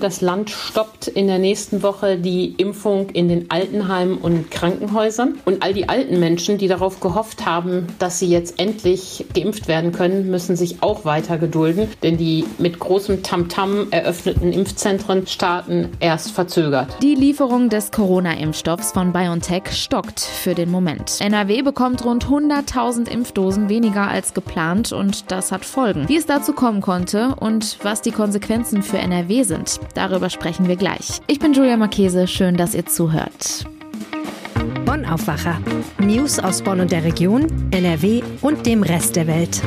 Das Land stoppt in der nächsten Woche die Impfung in den Altenheimen und Krankenhäusern. Und all die alten Menschen, die darauf gehofft haben, dass sie jetzt endlich geimpft werden können, müssen sich auch weiter gedulden. Denn die mit großem Tamtam -Tam eröffneten Impfzentren starten erst verzögert. Die Lieferung des Corona-Impfstoffs von BioNTech stockt für den Moment. NRW bekommt rund 100.000 Impfdosen weniger als geplant und das hat Folgen. Wie es dazu kommen konnte und was die Konsequenzen für NRW sind, Darüber sprechen wir gleich. Ich bin Julia Marchese, schön, dass ihr zuhört. Bonn Aufwacher. News aus Bonn und der Region, NRW und dem Rest der Welt.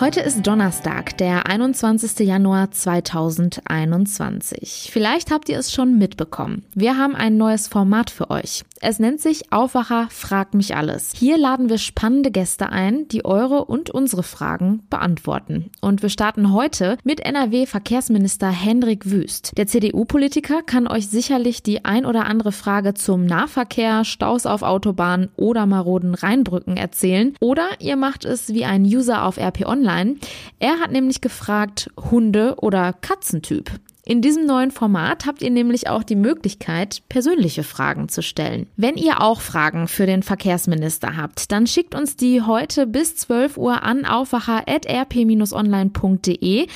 Heute ist Donnerstag, der 21. Januar 2021. Vielleicht habt ihr es schon mitbekommen. Wir haben ein neues Format für euch. Es nennt sich Aufwacher Frag mich alles. Hier laden wir spannende Gäste ein, die eure und unsere Fragen beantworten. Und wir starten heute mit NRW-Verkehrsminister Hendrik Wüst. Der CDU-Politiker kann euch sicherlich die ein oder andere Frage zum Nahverkehr, Staus auf Autobahnen oder maroden Rheinbrücken erzählen. Oder ihr macht es wie ein User auf RP Online. Er hat nämlich gefragt, Hunde- oder Katzentyp. In diesem neuen Format habt ihr nämlich auch die Möglichkeit, persönliche Fragen zu stellen. Wenn ihr auch Fragen für den Verkehrsminister habt, dann schickt uns die heute bis 12 Uhr an aufwacher.rp-online.de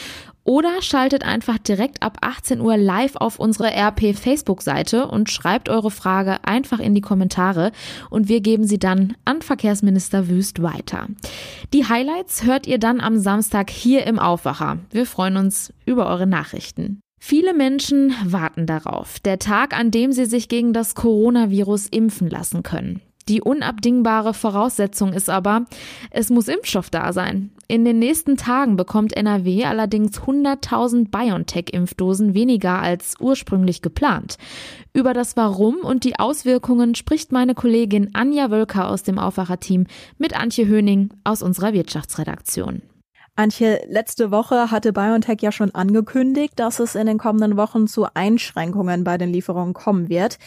oder schaltet einfach direkt ab 18 Uhr live auf unsere RP Facebook-Seite und schreibt eure Frage einfach in die Kommentare und wir geben sie dann an Verkehrsminister Wüst weiter. Die Highlights hört ihr dann am Samstag hier im Aufwacher. Wir freuen uns über eure Nachrichten. Viele Menschen warten darauf, der Tag, an dem sie sich gegen das Coronavirus impfen lassen können. Die unabdingbare Voraussetzung ist aber, es muss Impfstoff da sein. In den nächsten Tagen bekommt NRW allerdings 100.000 BioNTech-Impfdosen weniger als ursprünglich geplant. Über das Warum und die Auswirkungen spricht meine Kollegin Anja Wölker aus dem Aufwacherteam mit Antje Höning aus unserer Wirtschaftsredaktion. Antje, letzte Woche hatte BioNTech ja schon angekündigt, dass es in den kommenden Wochen zu Einschränkungen bei den Lieferungen kommen wird.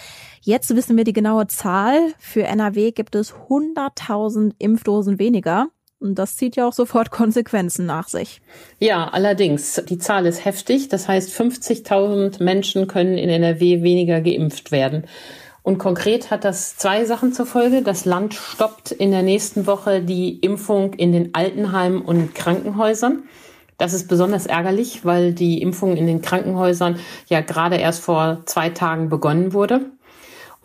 Jetzt wissen wir die genaue Zahl. Für NRW gibt es 100.000 Impfdosen weniger. Und das zieht ja auch sofort Konsequenzen nach sich. Ja, allerdings. Die Zahl ist heftig. Das heißt, 50.000 Menschen können in NRW weniger geimpft werden. Und konkret hat das zwei Sachen zur Folge. Das Land stoppt in der nächsten Woche die Impfung in den Altenheimen und Krankenhäusern. Das ist besonders ärgerlich, weil die Impfung in den Krankenhäusern ja gerade erst vor zwei Tagen begonnen wurde.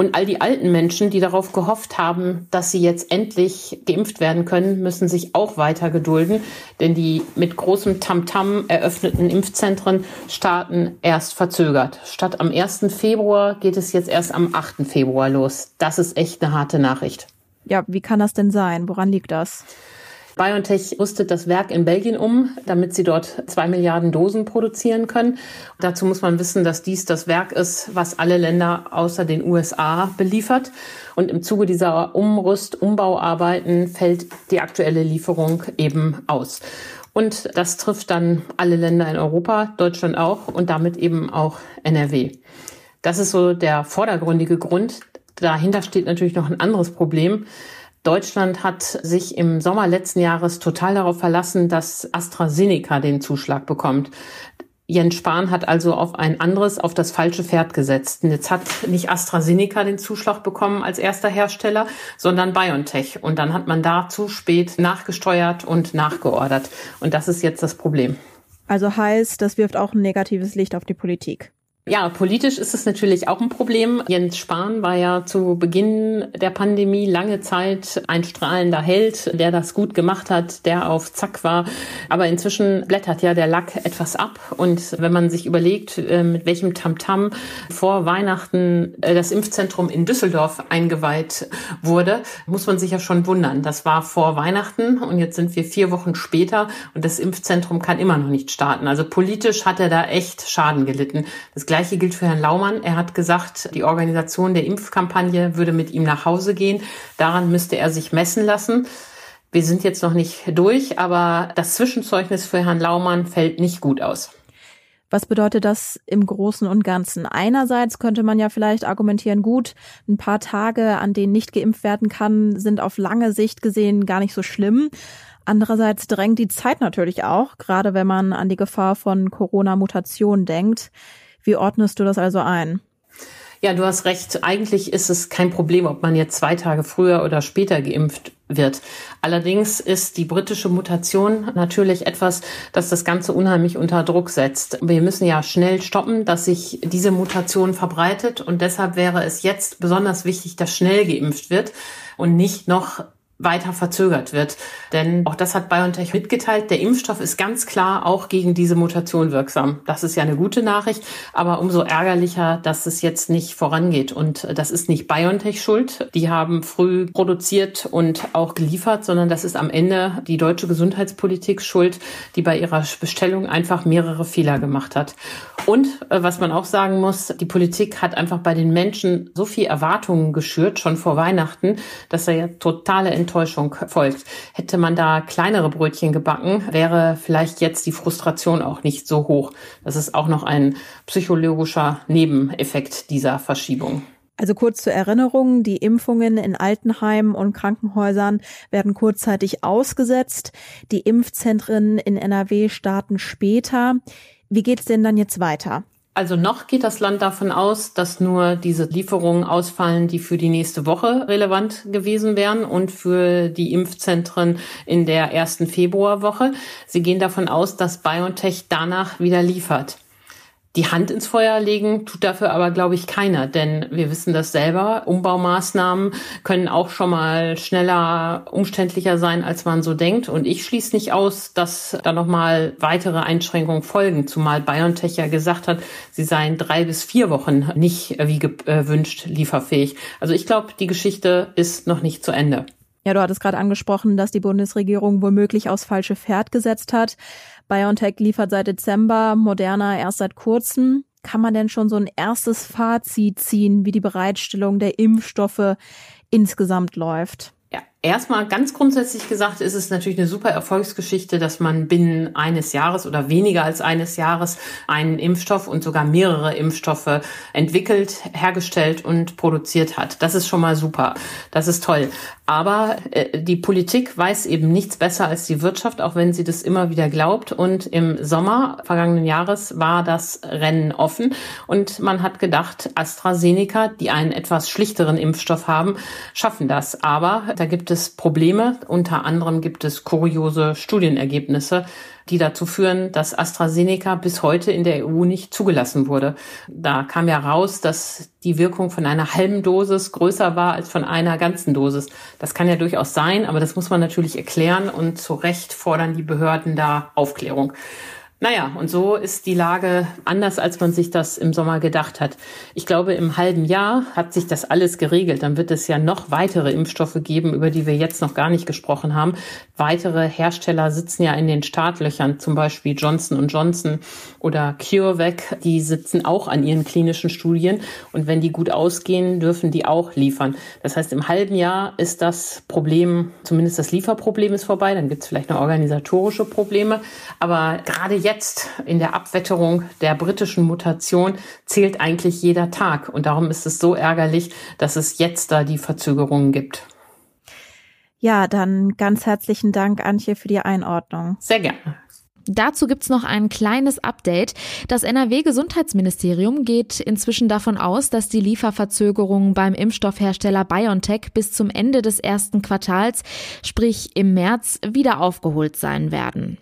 Und all die alten Menschen, die darauf gehofft haben, dass sie jetzt endlich geimpft werden können, müssen sich auch weiter gedulden, denn die mit großem Tamtam -Tam eröffneten Impfzentren starten erst verzögert. Statt am 1. Februar geht es jetzt erst am 8. Februar los. Das ist echt eine harte Nachricht. Ja, wie kann das denn sein? Woran liegt das? BioNTech rüstet das Werk in Belgien um, damit sie dort zwei Milliarden Dosen produzieren können. Dazu muss man wissen, dass dies das Werk ist, was alle Länder außer den USA beliefert. Und im Zuge dieser Umrüst-, Umbauarbeiten fällt die aktuelle Lieferung eben aus. Und das trifft dann alle Länder in Europa, Deutschland auch und damit eben auch NRW. Das ist so der vordergründige Grund. Dahinter steht natürlich noch ein anderes Problem. Deutschland hat sich im Sommer letzten Jahres total darauf verlassen, dass AstraZeneca den Zuschlag bekommt. Jens Spahn hat also auf ein anderes, auf das falsche Pferd gesetzt. Und jetzt hat nicht AstraZeneca den Zuschlag bekommen als erster Hersteller, sondern BioNTech. Und dann hat man da zu spät nachgesteuert und nachgeordert. Und das ist jetzt das Problem. Also heißt, das wirft auch ein negatives Licht auf die Politik. Ja, politisch ist es natürlich auch ein Problem. Jens Spahn war ja zu Beginn der Pandemie lange Zeit ein strahlender Held, der das gut gemacht hat, der auf Zack war. Aber inzwischen blättert ja der Lack etwas ab. Und wenn man sich überlegt, äh, mit welchem Tamtam vor Weihnachten äh, das Impfzentrum in Düsseldorf eingeweiht wurde, muss man sich ja schon wundern. Das war vor Weihnachten und jetzt sind wir vier Wochen später und das Impfzentrum kann immer noch nicht starten. Also politisch hat er da echt Schaden gelitten. Das Gleiche gilt für Herrn Laumann. Er hat gesagt, die Organisation der Impfkampagne würde mit ihm nach Hause gehen. Daran müsste er sich messen lassen. Wir sind jetzt noch nicht durch, aber das Zwischenzeugnis für Herrn Laumann fällt nicht gut aus. Was bedeutet das im Großen und Ganzen? Einerseits könnte man ja vielleicht argumentieren, gut, ein paar Tage, an denen nicht geimpft werden kann, sind auf lange Sicht gesehen gar nicht so schlimm. Andererseits drängt die Zeit natürlich auch, gerade wenn man an die Gefahr von Corona-Mutationen denkt. Wie ordnest du das also ein? Ja, du hast recht. Eigentlich ist es kein Problem, ob man jetzt zwei Tage früher oder später geimpft wird. Allerdings ist die britische Mutation natürlich etwas, das das Ganze unheimlich unter Druck setzt. Wir müssen ja schnell stoppen, dass sich diese Mutation verbreitet und deshalb wäre es jetzt besonders wichtig, dass schnell geimpft wird und nicht noch weiter verzögert wird. Denn auch das hat BioNTech mitgeteilt. Der Impfstoff ist ganz klar auch gegen diese Mutation wirksam. Das ist ja eine gute Nachricht, aber umso ärgerlicher, dass es jetzt nicht vorangeht. Und das ist nicht BioNTech schuld. Die haben früh produziert und auch geliefert, sondern das ist am Ende die deutsche Gesundheitspolitik schuld, die bei ihrer Bestellung einfach mehrere Fehler gemacht hat. Und äh, was man auch sagen muss, die Politik hat einfach bei den Menschen so viel Erwartungen geschürt, schon vor Weihnachten, dass da ja totale Enttäuschung folgt. Hätte man da kleinere Brötchen gebacken, wäre vielleicht jetzt die Frustration auch nicht so hoch. Das ist auch noch ein psychologischer Nebeneffekt dieser Verschiebung. Also kurz zur Erinnerung, die Impfungen in Altenheimen und Krankenhäusern werden kurzzeitig ausgesetzt. Die Impfzentren in NRW starten später. Wie geht's denn dann jetzt weiter? Also noch geht das Land davon aus, dass nur diese Lieferungen ausfallen, die für die nächste Woche relevant gewesen wären und für die Impfzentren in der ersten Februarwoche. Sie gehen davon aus, dass BioNTech danach wieder liefert die Hand ins Feuer legen tut dafür aber, glaube ich, keiner, denn wir wissen das selber. Umbaumaßnahmen können auch schon mal schneller, umständlicher sein, als man so denkt. Und ich schließe nicht aus, dass da nochmal weitere Einschränkungen folgen, zumal BioNTech ja gesagt hat, sie seien drei bis vier Wochen nicht wie gewünscht lieferfähig. Also ich glaube, die Geschichte ist noch nicht zu Ende. Ja, du hattest gerade angesprochen, dass die Bundesregierung womöglich aufs falsche Pferd gesetzt hat. BioNTech liefert seit Dezember, Moderna erst seit kurzem. Kann man denn schon so ein erstes Fazit ziehen, wie die Bereitstellung der Impfstoffe insgesamt läuft? Erstmal ganz grundsätzlich gesagt ist es natürlich eine super Erfolgsgeschichte, dass man binnen eines Jahres oder weniger als eines Jahres einen Impfstoff und sogar mehrere Impfstoffe entwickelt, hergestellt und produziert hat. Das ist schon mal super. Das ist toll. Aber äh, die Politik weiß eben nichts besser als die Wirtschaft, auch wenn sie das immer wieder glaubt. Und im Sommer vergangenen Jahres war das Rennen offen und man hat gedacht, AstraZeneca, die einen etwas schlichteren Impfstoff haben, schaffen das. Aber da gibt es Probleme. Unter anderem gibt es kuriose Studienergebnisse, die dazu führen, dass AstraZeneca bis heute in der EU nicht zugelassen wurde. Da kam ja raus, dass die Wirkung von einer halben Dosis größer war als von einer ganzen Dosis. Das kann ja durchaus sein, aber das muss man natürlich erklären und zu Recht fordern die Behörden da Aufklärung. Naja, und so ist die Lage anders, als man sich das im Sommer gedacht hat. Ich glaube, im halben Jahr hat sich das alles geregelt. Dann wird es ja noch weitere Impfstoffe geben, über die wir jetzt noch gar nicht gesprochen haben. Weitere Hersteller sitzen ja in den Startlöchern, zum Beispiel Johnson Johnson oder CureVac. Die sitzen auch an ihren klinischen Studien. Und wenn die gut ausgehen, dürfen die auch liefern. Das heißt, im halben Jahr ist das Problem, zumindest das Lieferproblem ist vorbei. Dann gibt es vielleicht noch organisatorische Probleme. Aber gerade jetzt jetzt in der Abwetterung der britischen Mutation zählt eigentlich jeder Tag. Und darum ist es so ärgerlich, dass es jetzt da die Verzögerungen gibt. Ja, dann ganz herzlichen Dank, Antje, für die Einordnung. Sehr gerne. Dazu gibt's noch ein kleines Update. Das NRW-Gesundheitsministerium geht inzwischen davon aus, dass die Lieferverzögerungen beim Impfstoffhersteller BioNTech bis zum Ende des ersten Quartals, sprich im März, wieder aufgeholt sein werden.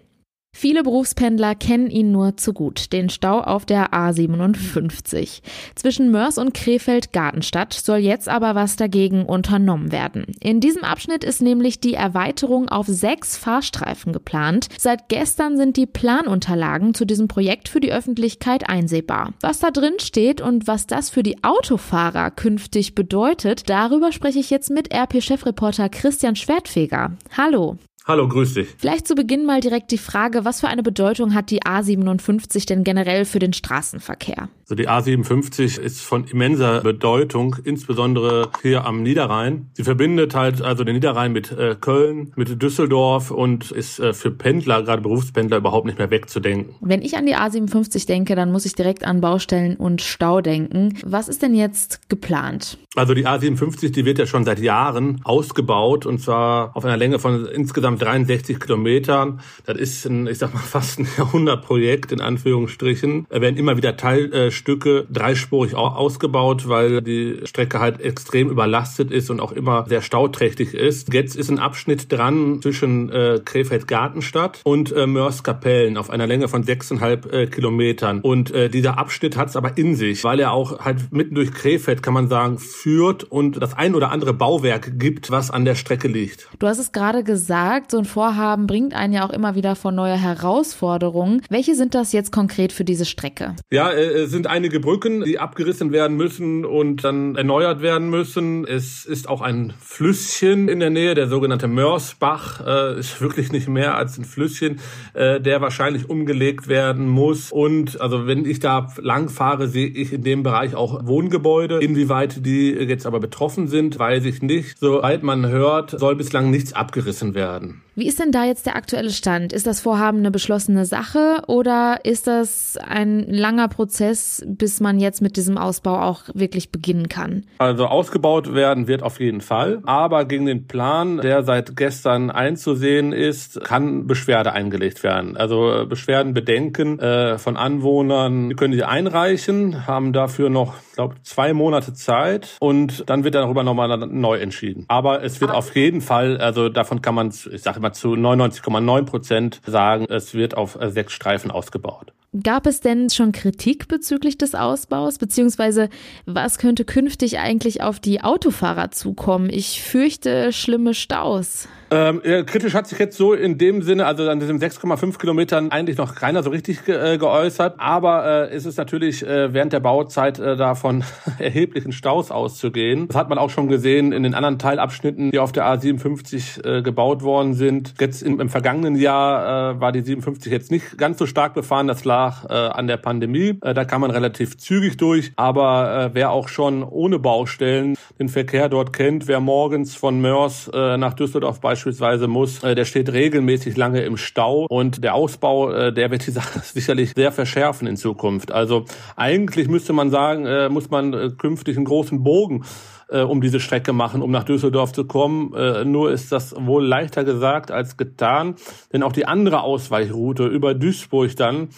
Viele Berufspendler kennen ihn nur zu gut, den Stau auf der A57. Zwischen Mörs und Krefeld-Gartenstadt soll jetzt aber was dagegen unternommen werden. In diesem Abschnitt ist nämlich die Erweiterung auf sechs Fahrstreifen geplant. Seit gestern sind die Planunterlagen zu diesem Projekt für die Öffentlichkeit einsehbar. Was da drin steht und was das für die Autofahrer künftig bedeutet, darüber spreche ich jetzt mit RP-Chefreporter Christian Schwertfeger. Hallo. Hallo, grüß dich. Vielleicht zu Beginn mal direkt die Frage, was für eine Bedeutung hat die A57 denn generell für den Straßenverkehr? Also die A57 ist von immenser Bedeutung, insbesondere hier am Niederrhein. Sie verbindet halt also den Niederrhein mit äh, Köln, mit Düsseldorf und ist äh, für Pendler, gerade Berufspendler, überhaupt nicht mehr wegzudenken. Wenn ich an die A57 denke, dann muss ich direkt an Baustellen und Stau denken. Was ist denn jetzt geplant? Also die A57, die wird ja schon seit Jahren ausgebaut und zwar auf einer Länge von insgesamt insgesamt 63 Kilometern. Das ist ein, ich sag mal, fast ein Jahrhundertprojekt in Anführungsstrichen. Da werden immer wieder Teilstücke dreispurig ausgebaut, weil die Strecke halt extrem überlastet ist und auch immer sehr stauträchtig ist. Jetzt ist ein Abschnitt dran zwischen äh, Krefeld-Gartenstadt und äh, Mörs-Kapellen auf einer Länge von sechseinhalb äh, Kilometern. Und äh, dieser Abschnitt hat es aber in sich, weil er auch halt mitten durch Krefeld, kann man sagen, führt und das ein oder andere Bauwerk gibt, was an der Strecke liegt. Du hast es gerade gesagt, so ein Vorhaben bringt einen ja auch immer wieder vor neue Herausforderungen. Welche sind das jetzt konkret für diese Strecke? Ja, äh, es sind einige Brücken, die abgerissen werden müssen und dann erneuert werden müssen. Es ist auch ein Flüsschen in der Nähe, der sogenannte Mörsbach, äh, ist wirklich nicht mehr als ein Flüsschen, äh, der wahrscheinlich umgelegt werden muss. Und also wenn ich da lang fahre, sehe ich in dem Bereich auch Wohngebäude. Inwieweit die jetzt aber betroffen sind, weiß ich nicht. Soweit man hört, soll bislang nichts abgerissen werden. um, Wie ist denn da jetzt der aktuelle Stand? Ist das Vorhaben eine beschlossene Sache oder ist das ein langer Prozess, bis man jetzt mit diesem Ausbau auch wirklich beginnen kann? Also ausgebaut werden wird auf jeden Fall, aber gegen den Plan, der seit gestern einzusehen ist, kann Beschwerde eingelegt werden. Also Beschwerden, Bedenken äh, von Anwohnern, die können sie einreichen, haben dafür noch, glaube zwei Monate Zeit und dann wird darüber nochmal neu entschieden. Aber es wird auf jeden Fall, also davon kann man, ich sage immer zu 99,9 Prozent sagen, es wird auf sechs Streifen ausgebaut. Gab es denn schon Kritik bezüglich des Ausbaus? Beziehungsweise was könnte künftig eigentlich auf die Autofahrer zukommen? Ich fürchte schlimme Staus. Ähm, ja, kritisch hat sich jetzt so in dem Sinne, also an diesem 6,5 Kilometern eigentlich noch keiner so richtig ge äh, geäußert. Aber äh, ist es natürlich äh, während der Bauzeit äh, davon erheblichen Staus auszugehen. Das hat man auch schon gesehen in den anderen Teilabschnitten, die auf der A57 äh, gebaut worden sind. Jetzt im, im vergangenen Jahr äh, war die 57 jetzt nicht ganz so stark befahren. Das lag äh, an der Pandemie. Äh, da kann man relativ zügig durch. Aber äh, wer auch schon ohne Baustellen den Verkehr dort kennt, wer morgens von Mörs äh, nach Düsseldorf beispielsweise beispielsweise muss, äh, der steht regelmäßig lange im Stau und der Ausbau, äh, der wird die Sache sicherlich sehr verschärfen in Zukunft. Also eigentlich müsste man sagen, äh, muss man künftig einen großen Bogen um diese Strecke machen, um nach Düsseldorf zu kommen. nur ist das wohl leichter gesagt als getan, denn auch die andere Ausweichroute über Duisburg dann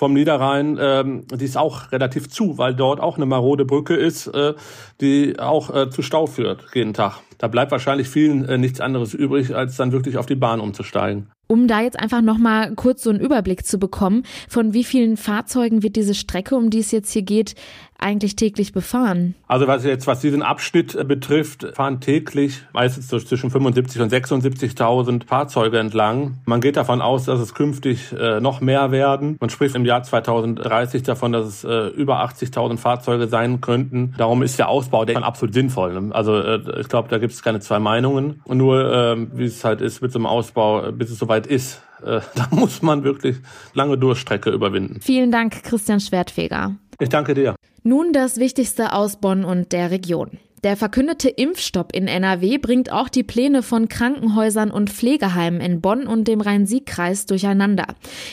vom Niederrhein, ähm, die ist auch relativ zu, weil dort auch eine marode Brücke ist, äh, die auch äh, zu Stau führt jeden Tag. Da bleibt wahrscheinlich vielen äh, nichts anderes übrig, als dann wirklich auf die Bahn umzusteigen. Um da jetzt einfach nochmal kurz so einen Überblick zu bekommen, von wie vielen Fahrzeugen wird diese Strecke, um die es jetzt hier geht, eigentlich täglich befahren? Also was jetzt, was diesen Abschnitt äh, betrifft, fahren täglich meistens zwischen 75 und 76.000 Fahrzeuge entlang. Man geht davon aus, dass es künftig äh, noch mehr werden. Man spricht im Jahr 2030 davon, dass es äh, über 80.000 Fahrzeuge sein könnten. Darum ist der Ausbau der absolut sinnvoll. Ne? Also äh, ich glaube, da gibt es keine zwei Meinungen. Und nur, äh, wie es halt ist mit so einem Ausbau, bis es soweit ist, äh, da muss man wirklich lange Durchstrecke überwinden. Vielen Dank, Christian Schwertfeger. Ich danke dir. Nun das Wichtigste aus Bonn und der Region. Der verkündete Impfstopp in NRW bringt auch die Pläne von Krankenhäusern und Pflegeheimen in Bonn und dem Rhein-Sieg-Kreis durcheinander.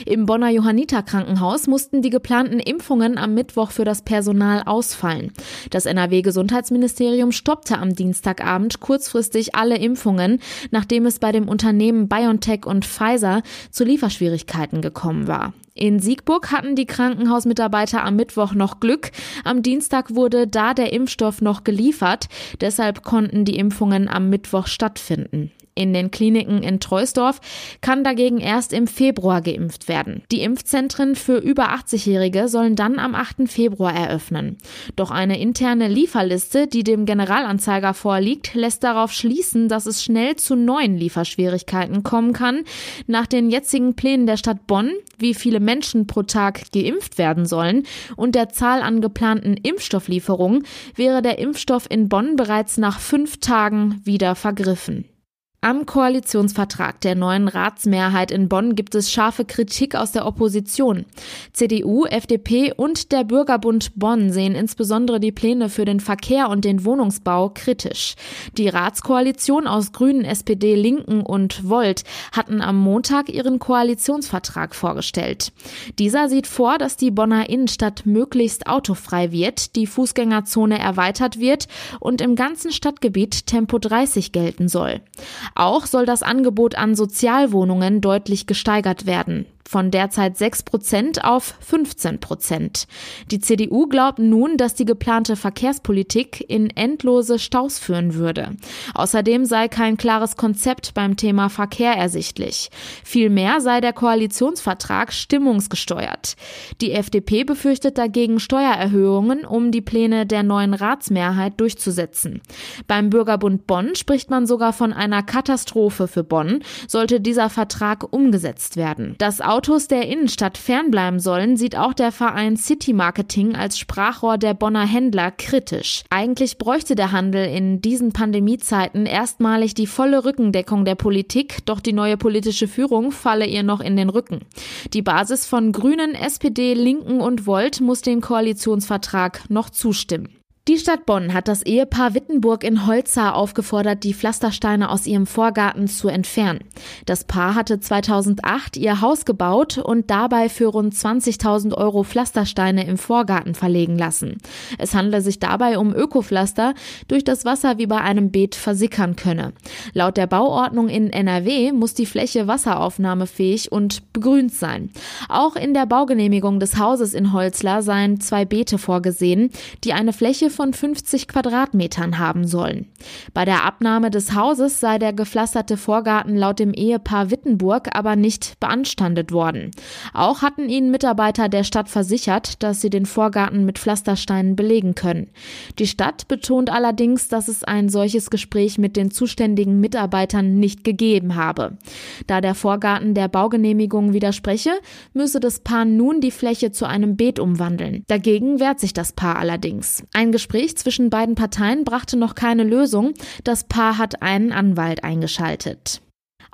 Im Bonner Johanniter-Krankenhaus mussten die geplanten Impfungen am Mittwoch für das Personal ausfallen. Das NRW-Gesundheitsministerium stoppte am Dienstagabend kurzfristig alle Impfungen, nachdem es bei dem Unternehmen BioNTech und Pfizer zu Lieferschwierigkeiten gekommen war. In Siegburg hatten die Krankenhausmitarbeiter am Mittwoch noch Glück. Am Dienstag wurde da der Impfstoff noch geliefert. Deshalb konnten die Impfungen am Mittwoch stattfinden. In den Kliniken in Treusdorf kann dagegen erst im Februar geimpft werden. Die Impfzentren für über 80-Jährige sollen dann am 8. Februar eröffnen. Doch eine interne Lieferliste, die dem Generalanzeiger vorliegt, lässt darauf schließen, dass es schnell zu neuen Lieferschwierigkeiten kommen kann. Nach den jetzigen Plänen der Stadt Bonn, wie viele Menschen pro Tag geimpft werden sollen und der Zahl an geplanten Impfstofflieferungen, wäre der Impfstoff in Bonn bereits nach fünf Tagen wieder vergriffen. Am Koalitionsvertrag der neuen Ratsmehrheit in Bonn gibt es scharfe Kritik aus der Opposition. CDU, FDP und der Bürgerbund Bonn sehen insbesondere die Pläne für den Verkehr und den Wohnungsbau kritisch. Die Ratskoalition aus Grünen, SPD, Linken und Volt hatten am Montag ihren Koalitionsvertrag vorgestellt. Dieser sieht vor, dass die Bonner Innenstadt möglichst autofrei wird, die Fußgängerzone erweitert wird und im ganzen Stadtgebiet Tempo 30 gelten soll. Auch soll das Angebot an Sozialwohnungen deutlich gesteigert werden von derzeit 6 Prozent auf 15 Prozent. Die CDU glaubt nun, dass die geplante Verkehrspolitik in endlose Staus führen würde. Außerdem sei kein klares Konzept beim Thema Verkehr ersichtlich. Vielmehr sei der Koalitionsvertrag stimmungsgesteuert. Die FDP befürchtet dagegen Steuererhöhungen, um die Pläne der neuen Ratsmehrheit durchzusetzen. Beim Bürgerbund Bonn spricht man sogar von einer Katastrophe für Bonn, sollte dieser Vertrag umgesetzt werden. Das Autos der Innenstadt fernbleiben sollen, sieht auch der Verein City Marketing als Sprachrohr der Bonner Händler kritisch. Eigentlich bräuchte der Handel in diesen Pandemiezeiten erstmalig die volle Rückendeckung der Politik, doch die neue politische Führung falle ihr noch in den Rücken. Die Basis von Grünen, SPD, Linken und Volt muss dem Koalitionsvertrag noch zustimmen. Die Stadt Bonn hat das Ehepaar Wittenburg in Holza aufgefordert, die Pflastersteine aus ihrem Vorgarten zu entfernen. Das Paar hatte 2008 ihr Haus gebaut und dabei für rund 20.000 Euro Pflastersteine im Vorgarten verlegen lassen. Es handele sich dabei um Ökopflaster, durch das Wasser wie bei einem Beet versickern könne. Laut der Bauordnung in NRW muss die Fläche wasseraufnahmefähig und begrünt sein. Auch in der Baugenehmigung des Hauses in Holzler seien zwei Beete vorgesehen, die eine Fläche von 50 Quadratmetern haben sollen. Bei der Abnahme des Hauses sei der gepflasterte Vorgarten laut dem Ehepaar Wittenburg aber nicht beanstandet worden. Auch hatten ihnen Mitarbeiter der Stadt versichert, dass sie den Vorgarten mit Pflastersteinen belegen können. Die Stadt betont allerdings, dass es ein solches Gespräch mit den zuständigen Mitarbeitern nicht gegeben habe. Da der Vorgarten der Baugenehmigung widerspreche, müsse das Paar nun die Fläche zu einem Beet umwandeln. Dagegen wehrt sich das Paar allerdings. Ein Gespräch zwischen beiden Parteien brachte noch keine Lösung. Das Paar hat einen Anwalt eingeschaltet.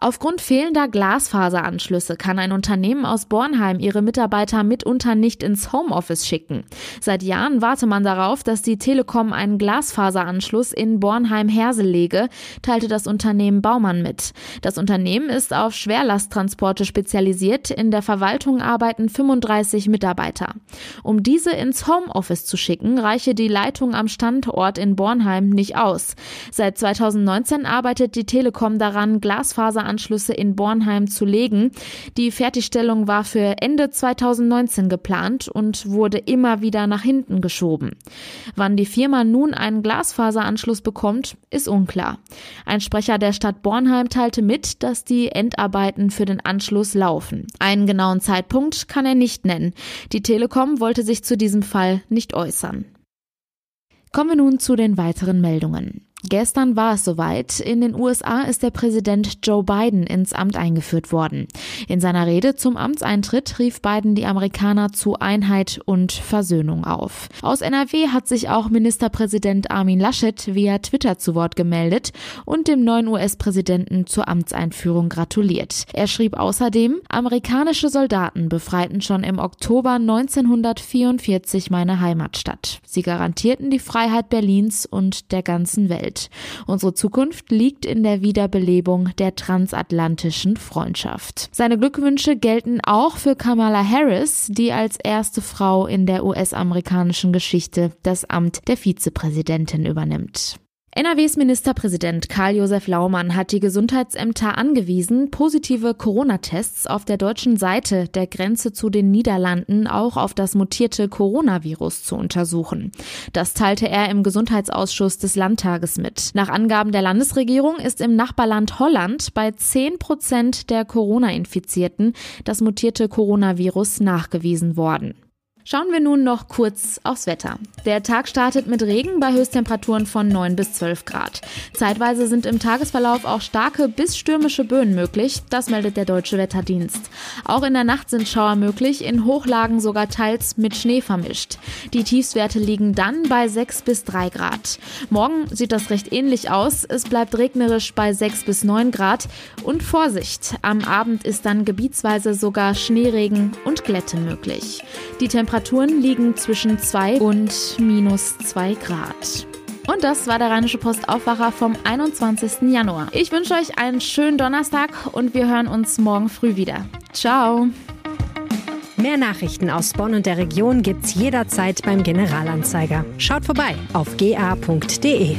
Aufgrund fehlender Glasfaseranschlüsse kann ein Unternehmen aus Bornheim ihre Mitarbeiter mitunter nicht ins Homeoffice schicken. Seit Jahren warte man darauf, dass die Telekom einen Glasfaseranschluss in Bornheim-Hersel lege, teilte das Unternehmen Baumann mit. Das Unternehmen ist auf Schwerlasttransporte spezialisiert. In der Verwaltung arbeiten 35 Mitarbeiter. Um diese ins Homeoffice zu schicken, reiche die Leitung am Standort in Bornheim nicht aus. Seit 2019 arbeitet die Telekom daran, Glasfaseranschlüsse Anschlüsse in Bornheim zu legen. Die Fertigstellung war für Ende 2019 geplant und wurde immer wieder nach hinten geschoben. Wann die Firma nun einen Glasfaseranschluss bekommt, ist unklar. Ein Sprecher der Stadt Bornheim teilte mit, dass die Endarbeiten für den Anschluss laufen. Einen genauen Zeitpunkt kann er nicht nennen. Die Telekom wollte sich zu diesem Fall nicht äußern. Kommen wir nun zu den weiteren Meldungen. Gestern war es soweit. In den USA ist der Präsident Joe Biden ins Amt eingeführt worden. In seiner Rede zum Amtseintritt rief Biden die Amerikaner zu Einheit und Versöhnung auf. Aus NRW hat sich auch Ministerpräsident Armin Laschet via Twitter zu Wort gemeldet und dem neuen US-Präsidenten zur Amtseinführung gratuliert. Er schrieb außerdem, amerikanische Soldaten befreiten schon im Oktober 1944 meine Heimatstadt. Sie garantierten die Freiheit Berlins und der ganzen Welt. Welt. Unsere Zukunft liegt in der Wiederbelebung der transatlantischen Freundschaft. Seine Glückwünsche gelten auch für Kamala Harris, die als erste Frau in der US-amerikanischen Geschichte das Amt der Vizepräsidentin übernimmt. NRWs Ministerpräsident Karl-Josef Laumann hat die Gesundheitsämter angewiesen, positive Corona-Tests auf der deutschen Seite der Grenze zu den Niederlanden auch auf das mutierte Coronavirus zu untersuchen. Das teilte er im Gesundheitsausschuss des Landtages mit. Nach Angaben der Landesregierung ist im Nachbarland Holland bei 10 Prozent der Corona-Infizierten das mutierte Coronavirus nachgewiesen worden. Schauen wir nun noch kurz aufs Wetter. Der Tag startet mit Regen bei Höchsttemperaturen von 9 bis 12 Grad. Zeitweise sind im Tagesverlauf auch starke bis stürmische Böen möglich, das meldet der Deutsche Wetterdienst. Auch in der Nacht sind Schauer möglich, in Hochlagen sogar teils mit Schnee vermischt. Die Tiefstwerte liegen dann bei 6 bis 3 Grad. Morgen sieht das recht ähnlich aus, es bleibt regnerisch bei 6 bis 9 Grad und Vorsicht, am Abend ist dann gebietsweise sogar Schneeregen und Glätte möglich. Die Temperaturen liegen zwischen 2 und minus 2 Grad. Und das war der Rheinische Post Aufwacher vom 21. Januar. Ich wünsche euch einen schönen Donnerstag und wir hören uns morgen früh wieder. Ciao! Mehr Nachrichten aus Bonn und der Region gibt's jederzeit beim Generalanzeiger. Schaut vorbei auf ga.de.